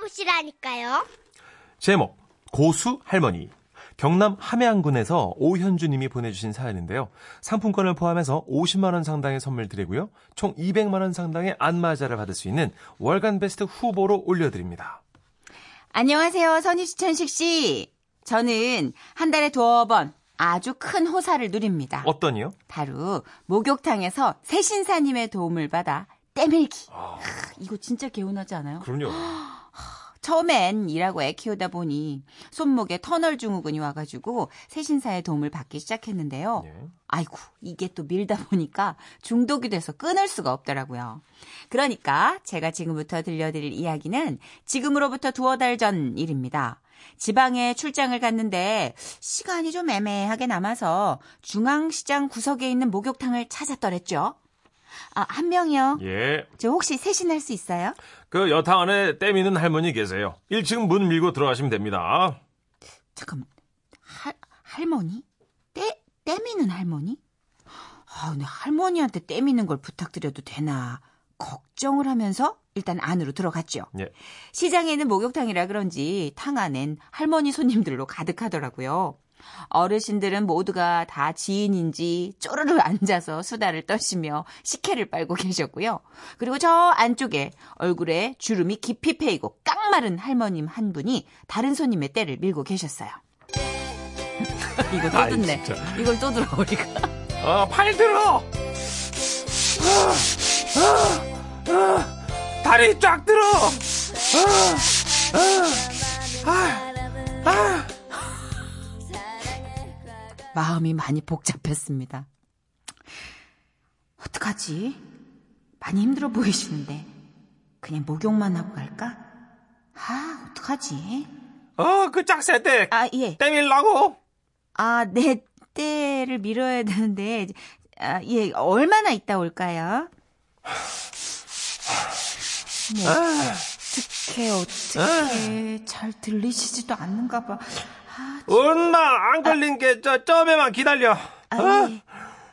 만나보시라니까요. 제목 고수 할머니 경남 함양군에서 오현주님이 보내주신 사연인데요. 상품권을 포함해서 50만 원 상당의 선물 드리고요. 총 200만 원 상당의 안마자를 받을 수 있는 월간 베스트 후보로 올려드립니다. 안녕하세요, 선희시천식 씨. 저는 한 달에 두어 번 아주 큰 호사를 누립니다. 어떠니요? 바로 목욕탕에서 새신사님의 도움을 받아 떼밀기. 하, 이거 진짜 개운하지 않아요? 그럼요. 처음엔 일하고 애 키우다 보니 손목에 터널 증후군이 와가지고 새신사의 도움을 받기 시작했는데요. 예. 아이고 이게 또 밀다 보니까 중독이 돼서 끊을 수가 없더라고요. 그러니까 제가 지금부터 들려드릴 이야기는 지금으로부터 두어 달 전 일입니다. 지방에 출장을 갔는데 시간이 좀 애매하게 남아서 중앙시장 구석에 있는 목욕탕을 찾았더랬죠. 아, 한 명이요. 예. 저 혹시 세신할 수 있어요? 그 여탕 안에 떼미는 할머니 계세요. 1층 문 밀고 들어가시면 됩니다. 잠깐만. 할, 할머니? 떼, 떼미는 할머니? 아, 근데 할머니한테 떼미는 걸 부탁드려도 되나 걱정을 하면서 일단 안으로 들어갔죠. 예. 시장에는 목욕탕이라 그런지 탕 안엔 할머니 손님들로 가득하더라고요. 어르신들은 모두가 다 지인인지 쪼르르 앉아서 수다를 떠시며 식혜를 빨고 계셨고요. 그리고 저 안쪽에 얼굴에 주름이 깊이 패이고 깡마른 할머님 한 분이 다른 손님의 때를 밀고 계셨어요. 이거 또 아이, 듣네. 진짜. 이걸 또 들어, 우리가. 어, 팔 들어! 아, 아, 아, 다리 쫙 들어! 아, 아, 아. 마음이 많이 복잡했습니다. 어떡하지? 많이 힘들어 보이시는데 그냥 목욕만 하고 갈까? 아, 어떡하지? 어, 그 짝새 때 아, 예. 때밀라고? 아, 내 때를 밀어야 되는데 아, 예, 얼마나 있다 올까요? 뭐, 어떡해, 어떡해. 잘 들리시지도 않는가 봐. 아, 얼마 안 걸린 게저 점에만 기다려. 아, 어?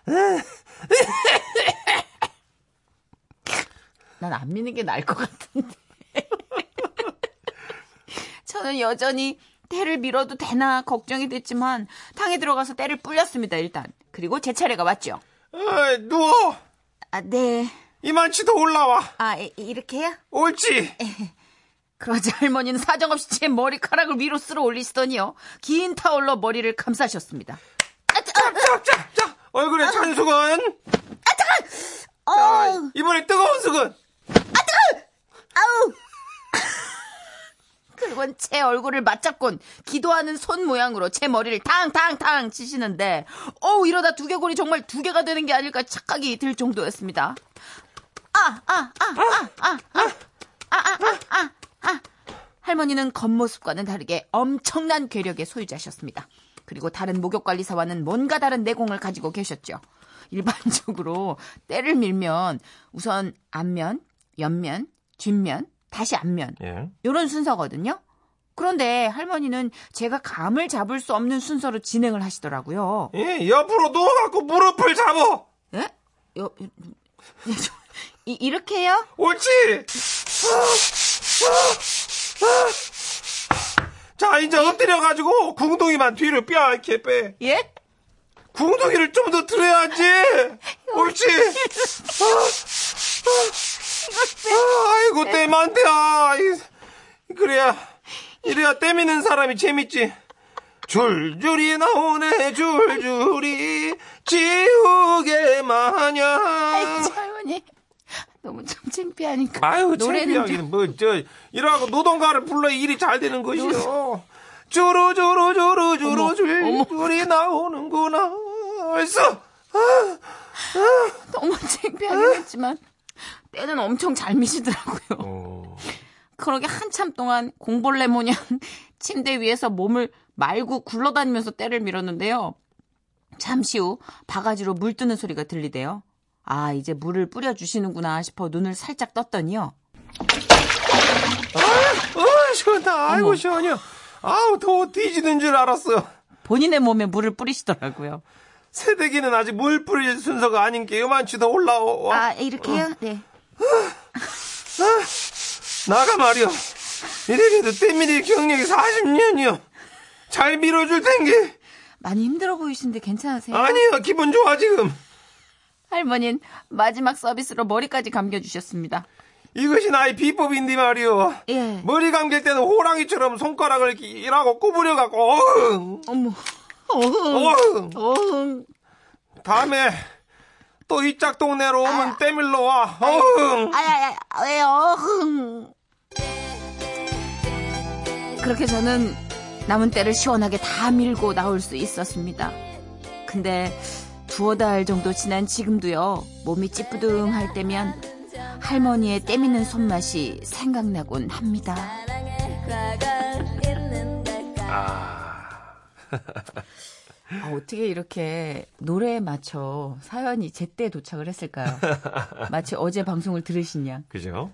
예. 난안 미는 게 나을 것 같은데. 저는 여전히 때를 밀어도 되나 걱정이 됐지만 탕에 들어가서 때를 불렸습니다, 일단. 그리고 제 차례가 왔죠. 어, 누워. 아, 네. 이만치도 올라와. 아, 이- 이렇게요? 옳지. 그러자 할머니는 사정없이 제 머리카락을 위로 쓸어 올리시더니요. 긴 타올로 머리를 감싸셨습니다. 짝짝짝짝. 얼굴에 찬 수건. 어, 자, 이번에 뜨거운 수건. 아우! 그리고는 제 얼굴을 맞잡곤 기도하는 손 모양으로 제 머리를 탕탕탕 치시는데, 어우, 이러다 두개골이 정말 두 개가 되는 게 아닐까 착각이 들 정도였습니다. 아, 아, 아, 아, 아, 아, 아, 아, 아, 아, 아. 할머니는 겉모습과는 다르게 엄청난 괴력의 소유자셨습니다. 그리고 다른 목욕관리사와는 뭔가 다른 내공을 가지고 계셨죠. 일반적으로 때를 밀면 우선 앞면, 옆면, 뒷면, 다시 앞면 예. 이런 순서거든요. 그런데 할머니는 제가 감을 잡을 수 없는 순서로 진행을 하시더라고요. 예, 옆으로 누워갖고 무릎을 잡어. 예? 예, 저, 이, 이렇게요? 옳지. 자, 이제 엎드려가지고 궁둥이만 뒤로 뼈 이렇게 빼. 예? 궁둥이를 좀 더 들어야지. 옳지. 아, 아, 아이고 때만대 아. 이- 그래야 이래야 때 미는 사람이 재밌지. 줄줄이 나오네 줄줄이 지우개 마냥. 아이고, 할머니. 너무 좀 창피하니까. 아유, 노래는 창피하기는 뭐, 저, 이러고 노동가를 불러 일이 잘 되는 것이요. 주루주루주루주루 어머, 어머. 줄줄이 나오는구나. 벌써. 너무 창피하긴 했지만, 때는 엄청 잘 미시더라고요. 어, 그러게 한참 동안 공벌레 모양 침대 위에서 몸을 말고 굴러다니면서 때를 밀었는데요. 잠시 후 바가지로 물 뜨는 소리가 들리대요. 아, 이제 물을 뿌려주시는구나 싶어 눈을 살짝 떴더니요. 어, 시원하다. 아이고, 어머. 시원해. 아우, 더워 뒤지는 줄 알았어. 본인의 몸에 물을 뿌리시더라고요. 새댁이는 아직 물 뿌릴 순서가 아닌 게 요만치 더 올라와. 아, 이렇게요? 네. 나가 말이야. 이래도 때밀이 경력이 40년이요. 잘 밀어줄 텐게. 많이 힘들어 보이시는데 괜찮으세요? 아니요, 기분 좋아, 지금. 할머니는 마지막 서비스로 머리까지 감겨주셨습니다. 이것이 나의 비법인데 말이오. 예. 머리 감길 때는 호랑이처럼 손가락을 길하고 구부려갖고, 어흥, 어머, 어흥, 어흥. 어흥. 다음에 또 이 짝동네로 오면 때밀러 와. 어흥. 아야야, 왜요? 흥. 그렇게 저는 남은 때를 시원하게 다 밀고 나올 수 있었습니다. 근데 두어 달 정도 지난 지금도요, 몸이 찌뿌둥할 때면 할머니의 때미는 손맛이 생각나곤 합니다. 아, 어떻게 이렇게 노래에 맞춰 사연이 제때 도착을 했을까요? 마치 어제 방송을 들으신 양. 그죠?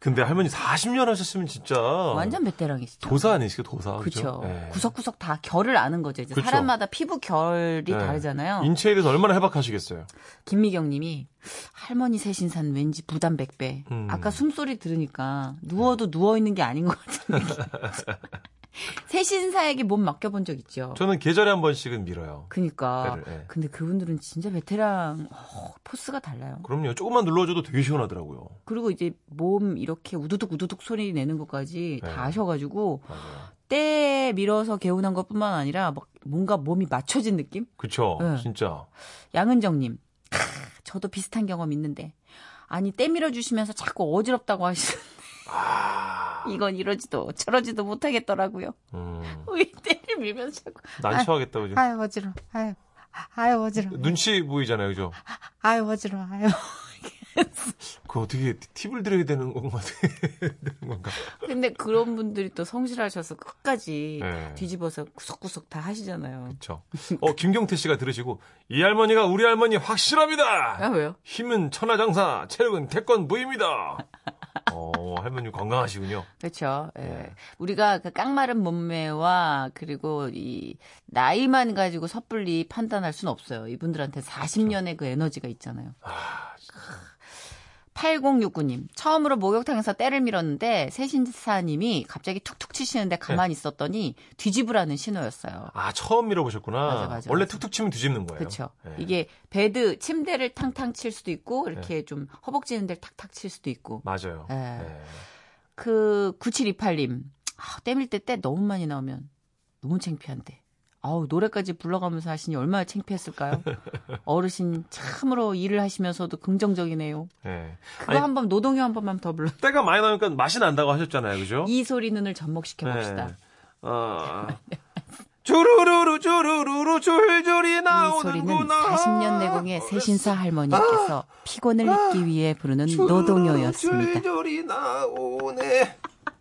근데 할머니 40년 하셨으면 진짜. 완전 베테랑이시죠. 도사 아니시고 도사. 그렇죠. 예. 구석구석 다 결을 아는 거죠. 이제 그쵸. 사람마다 피부 결이 예. 다르잖아요. 인체에 대해서 얼마나 해박하시겠어요. 김미경 님이 할머니 세신산 왠지 부담 100배. 음. 아까 숨소리 들으니까 누워도 누워 있는 게 아닌 것 같은 느낌. 세신사에게 몸 맡겨본 적 있죠. 저는 계절에 한 번씩은 밀어요. 그니까. 배를, 예. 근데 그분들은 진짜 베테랑 어, 포스가 달라요. 그럼요. 조금만 눌러줘도 되게 시원하더라고요. 그리고 이제 몸 이렇게 우두둑 우두둑 소리 내는 것까지 네. 다 하셔가지고 맞아요. 때 밀어서 개운한 것뿐만 아니라 막 뭔가 몸이 맞춰진 느낌? 그쵸. 네. 진짜. 양은정님, 크, 저도 비슷한 경험 있는데 아니 때 밀어주시면서 자꾸 어지럽다고 하시는데 아, 이건 이러지도 저러지도 못하겠더라고요. 음. 왜 때를 밀면서 자꾸 난처하겠다, 그죠? 아유 어지러, 아유 아유 어지러, 눈치 보이잖아요, 그죠? 아유 어지러, 아유. 그 어떻게 팁을 드려야 되는 건가? 되는 건가? 근데 그런 분들이 또 성실하셔서 끝까지 네. 뒤집어서 구석구석 다 하시잖아요. 그쵸. 어, 김경태 씨가 들으시고, 이 할머니가 우리 할머니 확실합니다! 아 왜요? 힘은 천하장사, 체력은 태권부입니다! 어, 할머니 건강하시군요. 그렇죠. 예. 네. 우리가 그 깡마른 몸매와 그리고 이 나이만 가지고 섣불리 판단할 수는 없어요. 이분들한테 40년의 그 에너지가 있잖아요. 아, 8069님, 처음으로 목욕탕에서 때를 밀었는데 세신사님이 갑자기 툭툭 치시는데 가만히 있었더니 뒤집으라는 신호였어요. 아, 처음 밀어보셨구나. 맞아, 맞아, 원래 맞아. 툭툭 치면 뒤집는 거예요. 그렇죠. 네. 이게 bed 침대를 탕탕 칠 수도 있고 이렇게 좀 허벅지는 데를 탁탁 칠 수도 있고. 맞아요. 네. 네. 그 9728님, 아, 때밀 때 때 너무 많이 나오면 너무 창피한데. 아우, 노래까지 불러가면서 하시니 얼마나 창피했을까요? 어르신 참으로 일을 하시면서도 긍정적이네요. 네. 그거 한 번, 노동요 한 번만 더 불러. 때가 많이 나오니까 맛이 난다고 하셨잖아요. 그죠? 이 소리 눈을 접목시켜 봅시다. 네. 어, 주르르르 주르르르 줄줄이 이 소리는 나오는구나. 40년 내공의 세신사 할머니께서 피곤을 잊기 위해 부르는 노동요였습니다. 줄줄이 나오네.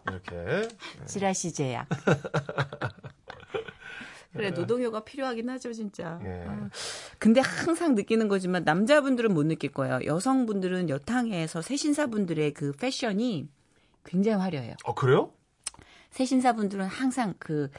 이렇게. 지라시 제약. 그래 노동요가 필요하긴 하죠 진짜. 예. 아, 근데 항상 느끼는 거지만 남자분들은 못 느낄 거예요. 여성분들은 여탕에서 세신사분들의 그 패션이 굉장히 화려해요. 어 그래요? 세신사분들은 항상 그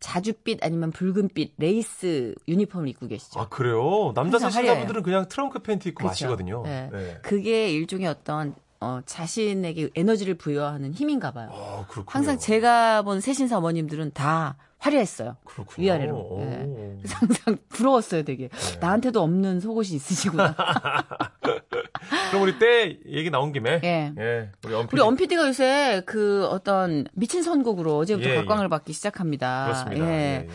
자줏빛 아니면 붉은빛 레이스 유니폼을 입고 계시죠. 아 그래요? 남자 항상 세신사분들은 그냥 트렁크 팬티 입고 그쵸? 하시거든요. 네. 네. 그게 일종의 어떤 어, 자신에게 에너지를 부여하는 힘인가 봐요. 아. 항상 제가 본 세신사 어머님들은 다 화려했어요. 그렇군요. 위아래로. 오. 네. 항상 부러웠어요, 되게. 나한테도 없는 속옷이 있으시구나. 그럼 우리 때 얘기 나온 김에 예. 예, 우리 엄 우리 엄피디가 요새 그 어떤 미친 선곡으로 어제부터 예, 각광을 예. 받기 시작합니다. 그렇습니다. 예. 예, 예.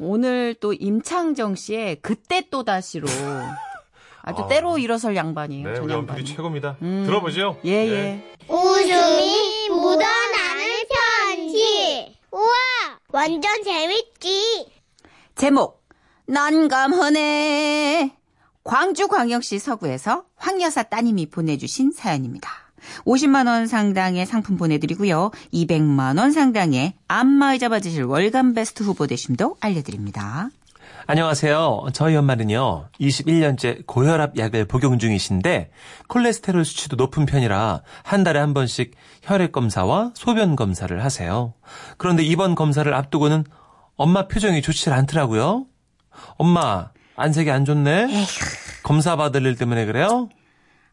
오늘 또 임창정 씨의 그때 또 다시로 아주 아. 때로 일어설 양반이에요. 네, 전 우리 양반이. 엄필이 최고입니다. 음. 들어보죠. 예, 예. 웃음이 묻어나는 편지. 우와, 완전 재밌지. 제목 난감하네. 광주광역시 서구에서 황여사 따님이 보내주신 사연입니다. 50만 원 상당의 상품 보내드리고요. 200만 원 상당의 안마의자 받으실 월간 베스트 후보 되심도 알려드립니다. 안녕하세요. 저희 엄마는요, 21년째 고혈압 약을 복용 중이신데, 콜레스테롤 수치도 높은 편이라 한 달에 한 번씩 혈액 검사와 소변 검사를 하세요. 그런데 이번 검사를 앞두고는 엄마 표정이 좋지 않더라고요. 엄마, 안색이 안 좋네? 검사 받을 일 때문에 그래요?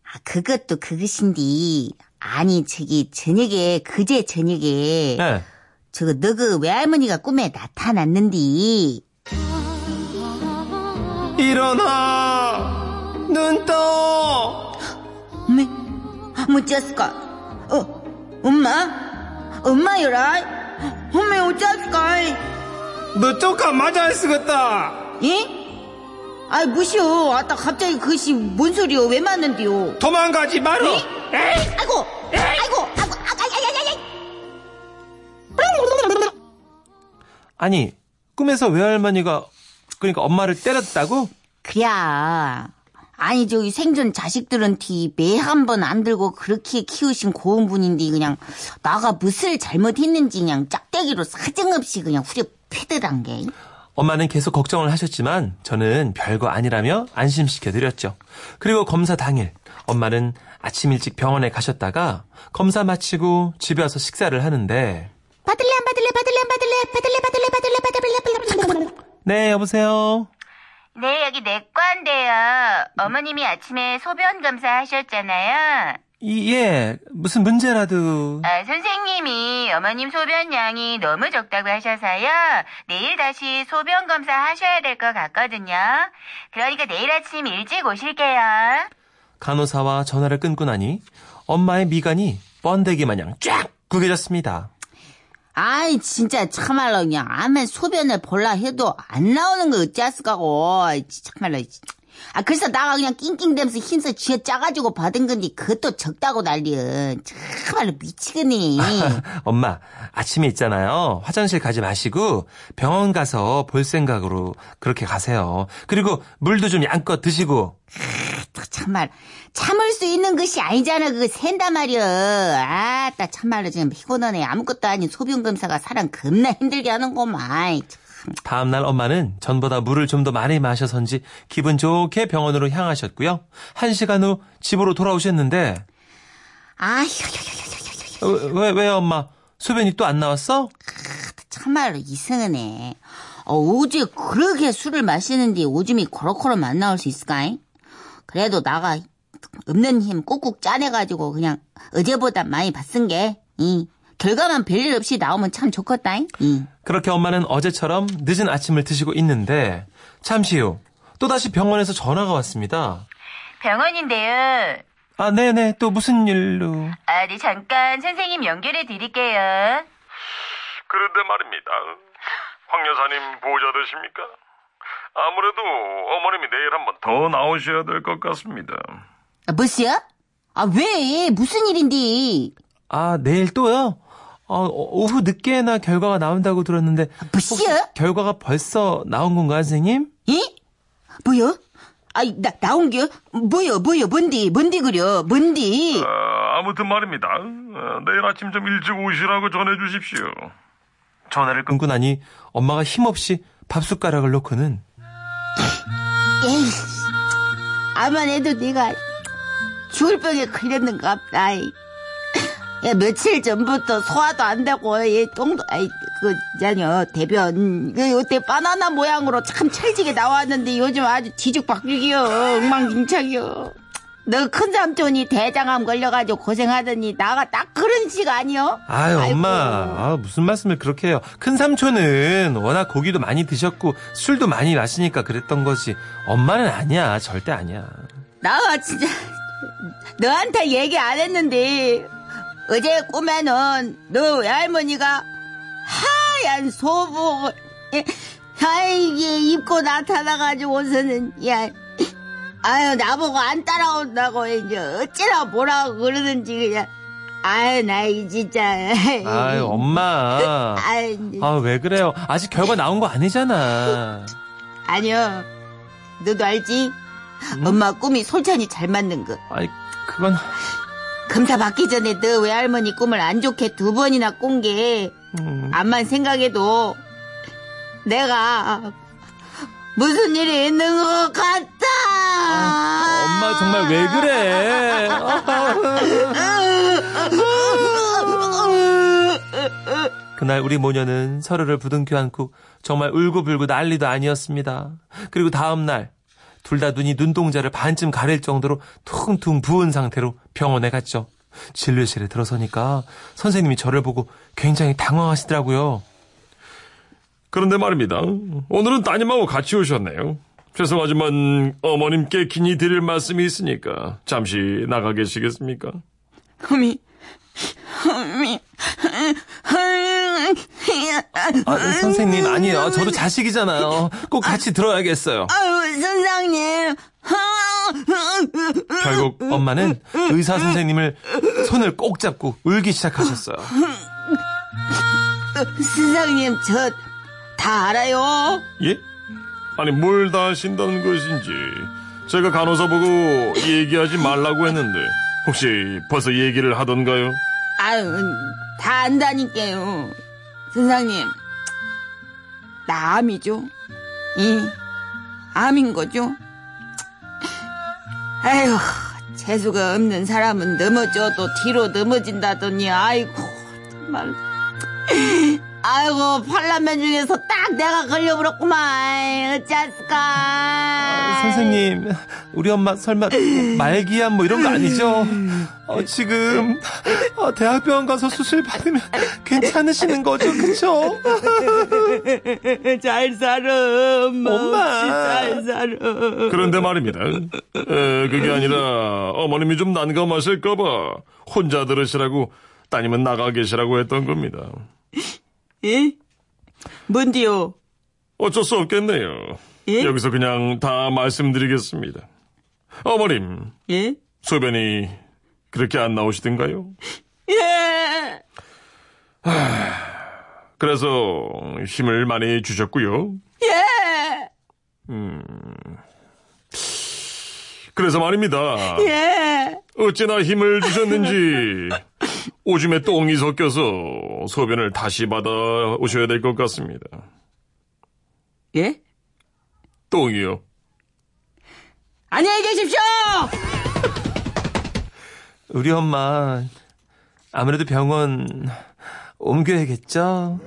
아, 그것도 그것인디. 아니, 저기, 저녁에, 그제 저녁에, 네. 저거, 너그 외할머니가 꿈에 나타났는디. 일어나! 눈 떠! 어메, 어쩌스까? 어, 엄마? 엄마여라? 어메, 어쩌스까? 너 쪼까 맞아 쓰겠다! 예? 아이, 무시오. 아따, 갑자기 그것이 뭔 소리요? 왜 맞는디요? 도망가지 마라! 아이고! 아이고! 아이고! 아가야야야야! 아니, 꿈에서 외할머니가, 그러니까 엄마를 때렸다고? 그야. 아니, 저기 생전 자식들은 티매 한 번 안 들고 그렇게 키우신 고운 분인데 그냥 나가 무엇을 잘못했는지 그냥 짝대기로 사정없이 그냥 후려 패드란 게. 엄마는 계속 걱정을 하셨지만 저는 별거 아니라며 안심시켜드렸죠. 그리고 검사 당일 엄마는 아침 일찍 병원에 가셨다가 검사 마치고 집에 와서 식사를 하는데 받을래 안 받을래 받을래 안 받을래 받을래 받을래 받을래 받을래 받을래 네 여보세요. 네, 여기 내과인데요. 어머님이 아침에 소변 검사하셨잖아요. 이, 예 무슨 문제라도 아, 선생님이 어머님 소변량이 너무 적다고 하셔서요. 내일 다시 소변 검사 하셔야 될 것 같거든요. 그러니까 내일 아침 일찍 오실게요. 간호사와 전화를 끊고 나니 엄마의 미간이 번데기 마냥 쫙 구겨졌습니다. 아이 진짜 참말로 그냥 아멘 소변을 볼라 해도 안 나오는 거 어찌했을까고 참말로 아 그래서 나가 그냥 낑낑대면서 힘써 쥐어 짜가지고 받은 건데 그것도 적다고 난리여 참말로 미치겠니 엄마, 아침에 있잖아요. 화장실 가지 마시고 병원 가서 볼 생각으로 그렇게 가세요. 그리고 물도 좀 양껏 드시고. 참말 참을 수 있는 것이 아니잖아 그거 샌다 말이여 아 따 참말로 지금 피곤하네 아무것도 아닌 소변 검사가 사람 겁나 힘들게 하는구만 다음날 엄마는 전보다 물을 좀 더 많이 마셔서인지 기분 좋게 병원으로 향하셨고요. 한 시간 후 집으로 돌아오셨는데, 아휴 어, 왜, 왜 엄마? 소변이 또 안 나왔어? 참말로 이상하네. 어, 어제 그렇게 술을 마시는데 오줌이 코로코로 안 나올 수 있을까? 그래도 나가 없는 힘 꾹꾹 짜내가지고 그냥 어제보다 많이 받쓴 게, 이, 결과만 별일 없이 나오면 참 좋겠다, 이. 그렇게 엄마는 어제처럼 늦은 아침을 드시고 있는데, 잠시 후, 또다시 병원에서 전화가 왔습니다. 병원인데요. 아, 네네, 또 무슨 일로? 아, 네, 잠깐 선생님 연결해 드릴게요. 그런데 말입니다. 황 여사님 보호자 되십니까? 아무래도 어머님이 내일 한번 더 나오셔야 될 것 같습니다. 아, 뭐시야? 아, 왜? 무슨 일인데? 아, 내일 또요? 어, 오후 늦게나 결과가 나온다고 들었는데, 뭐시야? 결과가 벌써 나온 건가요, 선생님? 이? 뭐야? 아이, 나, 나온 게? 뭐야, 뭐야, 뭔디, 뭔디 그려, 뭔디? 아, 아무튼 말입니다. 어, 내일 아침 좀 일찍 오시라고 전해 주십시오. 전화를 끊고 나니 엄마가 힘없이 밥숟가락을 놓고는 에이, 아만 해도 내가 죽을 병에 걸렸는가 보다. 야, 며칠 전부터 소화도 안 되고, 얘 똥도, 아이, 그, 있잖여, 대변. 그, 요때 바나나 모양으로 참 찰지게 나왔는데 요즘 아주 뒤죽박죽이요. 엉망진창이요. 너 큰 삼촌이 대장암 걸려가지고 고생하더니 나가 딱 그런 시간이요? 아유, 아이고. 엄마. 아, 무슨 말씀을 그렇게 해요. 큰 삼촌은 워낙 고기도 많이 드셨고 술도 많이 마시니까 그랬던 거지. 엄마는 아니야. 절대 아니야. 나 진짜 너한테 얘기 안 했는데 어제 꿈에는 너 외할머니가 하얀 소복을 하이게 입고 나타나가지고서는 야 아유 나보고 안 따라온다고 이제 어찌나 뭐라고 그러는지 그냥 아유 나이 진짜 아유, 엄마. 이제. 아, 왜 그래요? 아직 결과 나온 거 아니잖아. 아니요 너도 알지 엄마 꿈이 솔찬히 잘 맞는 거 아이, 그건, 검사 받기 전에 너 외할머니 꿈을 안 좋게 두 번이나 꾼게 음, 암만 생각해도 내가 무슨 일이 있는 것 같다. 엄마 정말 왜 그래? 그날 우리 모녀는 서로를 부둥켜 안고 정말 울고불고 난리도 아니었습니다. 그리고 다음날 둘 다 눈이 눈동자를 반쯤 가릴 정도로 퉁퉁 부은 상태로 병원에 갔죠. 진료실에 들어서니까 선생님이 저를 보고 굉장히 당황하시더라고요. 그런데 말입니다. 오늘은 따님하고 같이 오셨네요. 죄송하지만 어머님께 긴히 드릴 말씀이 있으니까 잠시 나가 계시겠습니까? 어미, 어미, 아, 선생님, 아니요. 저도 자식이잖아요. 꼭 같이 들어야겠어요. 아유, 선생님. 결국 엄마는 의사 선생님을 손을 꼭 잡고 울기 시작하셨어요. 선생님, 저 다 알아요. 예? 아니 뭘다 하신다는 것인지 제가 간호사 보고 얘기하지 말라고 했는데 혹시 벌써 얘기를 하던가요? 아유, 다 안다니까요. 선생님, 나 암이죠? 이, 암인 거죠? 아이고, 재수가 없는 사람은 넘어져도 뒤로 넘어진다더니, 아이고, 정말. 아이고, 팔라면 중에서 딱 내가 걸려버렸구만. 어찌했을까. 선생님, 우리 엄마 설마 말기암 뭐 이런 거 아니죠? 어, 지금 어, 대학병원 가서 수술 받으면 괜찮으시는 거죠, 그쵸? 잘 살아, 엄마. 엄마. 잘 살아. 그런데 말입니다. 에, 그게 아니라 어머님이 좀 난감하실까봐 혼자 들으시라고 따님은 나가 계시라고 했던 겁니다. 예? 뭔디요? 어쩔 수 없겠네요. 예? 여기서 그냥 다 말씀드리겠습니다. 어머님, 예? 소변이 그렇게 안 나오시던가요? 예! 그래서 힘을 많이 주셨고요. 예! 그래서 말입니다. 예! 어찌나 힘을 주셨는지 오줌에 똥이 섞여서 소변을 다시 받아 오셔야 될 것 같습니다. 예? 똥이요. 안녕히 계십시오! 우리 엄마 아무래도 병원 옮겨야겠죠?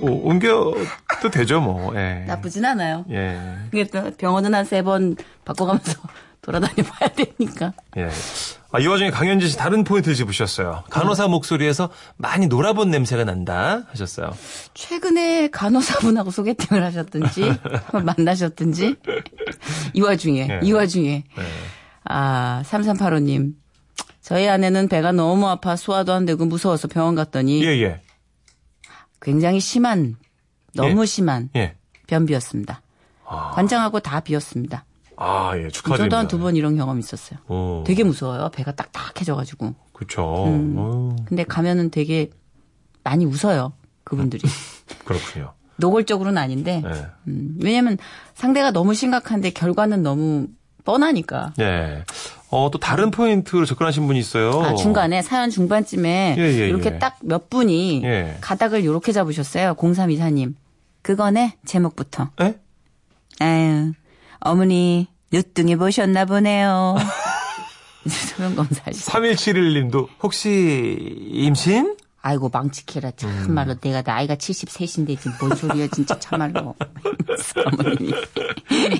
오, 옮겨 도 되죠, 뭐. 예. 나쁘진 않아요. 예. 또 병원은 한 세 번 바꿔가면서 돌아다녀 봐야 되니까. 예. 아, 이 와중에 강현지 씨 다른 포인트를 짚으셨어요. 간호사 목소리에서 많이 놀아본 냄새가 난다 하셨어요. 최근에 간호사분하고 소개팅을 하셨든지, 만나셨든지, 이 와중에, 예. 이 와중에. 예. 아, 3385님. 저희 아내는 배가 너무 아파 소화도 안 되고 무서워서 병원 갔더니 예, 예. 굉장히 심한, 너무 예. 심한 예. 변비였습니다. 관장하고 다 비었습니다. 아, 예. 축하드립니다. 저도 한 두 번 이런 경험 있었어요. 오, 되게 무서워요. 배가 딱딱해져가지고. 그쵸. 어, 근데 가면은 되게 많이 웃어요. 그분들이. 그렇군요. 노골적으로는 아닌데. 예. 음, 왜냐면 상대가 너무 심각한데 결과는 너무 뻔하니까. 예. 어, 또 다른 포인트로 접근하신 분이 있어요. 아, 중간에 사연 중반쯤에 예, 예, 이렇게 예. 딱몇 분이 예. 가닥을 이렇게 잡으셨어요. 0324님. 그거네, 제목부터. 예? 아유, 어머니, 늦둥이 보셨나 보네요. 소변 검사하시죠. 3171님도 혹시 임신? 아이고, 망치키라. 참말로 내가 나이가 73인데 지금 뭔 소리야, 진짜 참말로. 어머님이.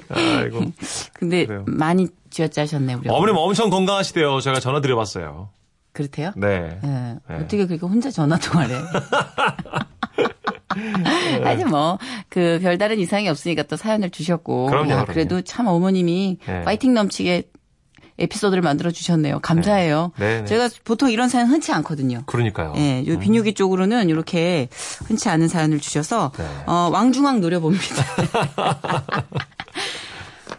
아이고. 근데 그래요. 많이 쥐어짜셨네, 우리. 어머님 엄청 건강하시대요. 제가 전화 드려봤어요. 그렇대요? 네. 예. 네. 어떻게 그렇게 혼자 전화 통화를 해? 아니 뭐 그 별다른 이상이 없으니까 또 사연을 주셨고 그럼요, 야, 그럼요. 그래도 참 어머님이 네. 파이팅 넘치게 에피소드를 만들어 주셨네요. 감사해요. 네. 네, 네. 제가 보통 이런 사연 흔치 않거든요. 그러니까요. 예, 요 비뇨기 쪽으로는 이렇게 흔치 않은 사연을 주셔서 네. 어, 왕중왕 노려봅니다.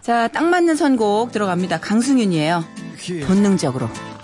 자, 딱 맞는 선곡 들어갑니다. 강승윤이에요. 본능적으로.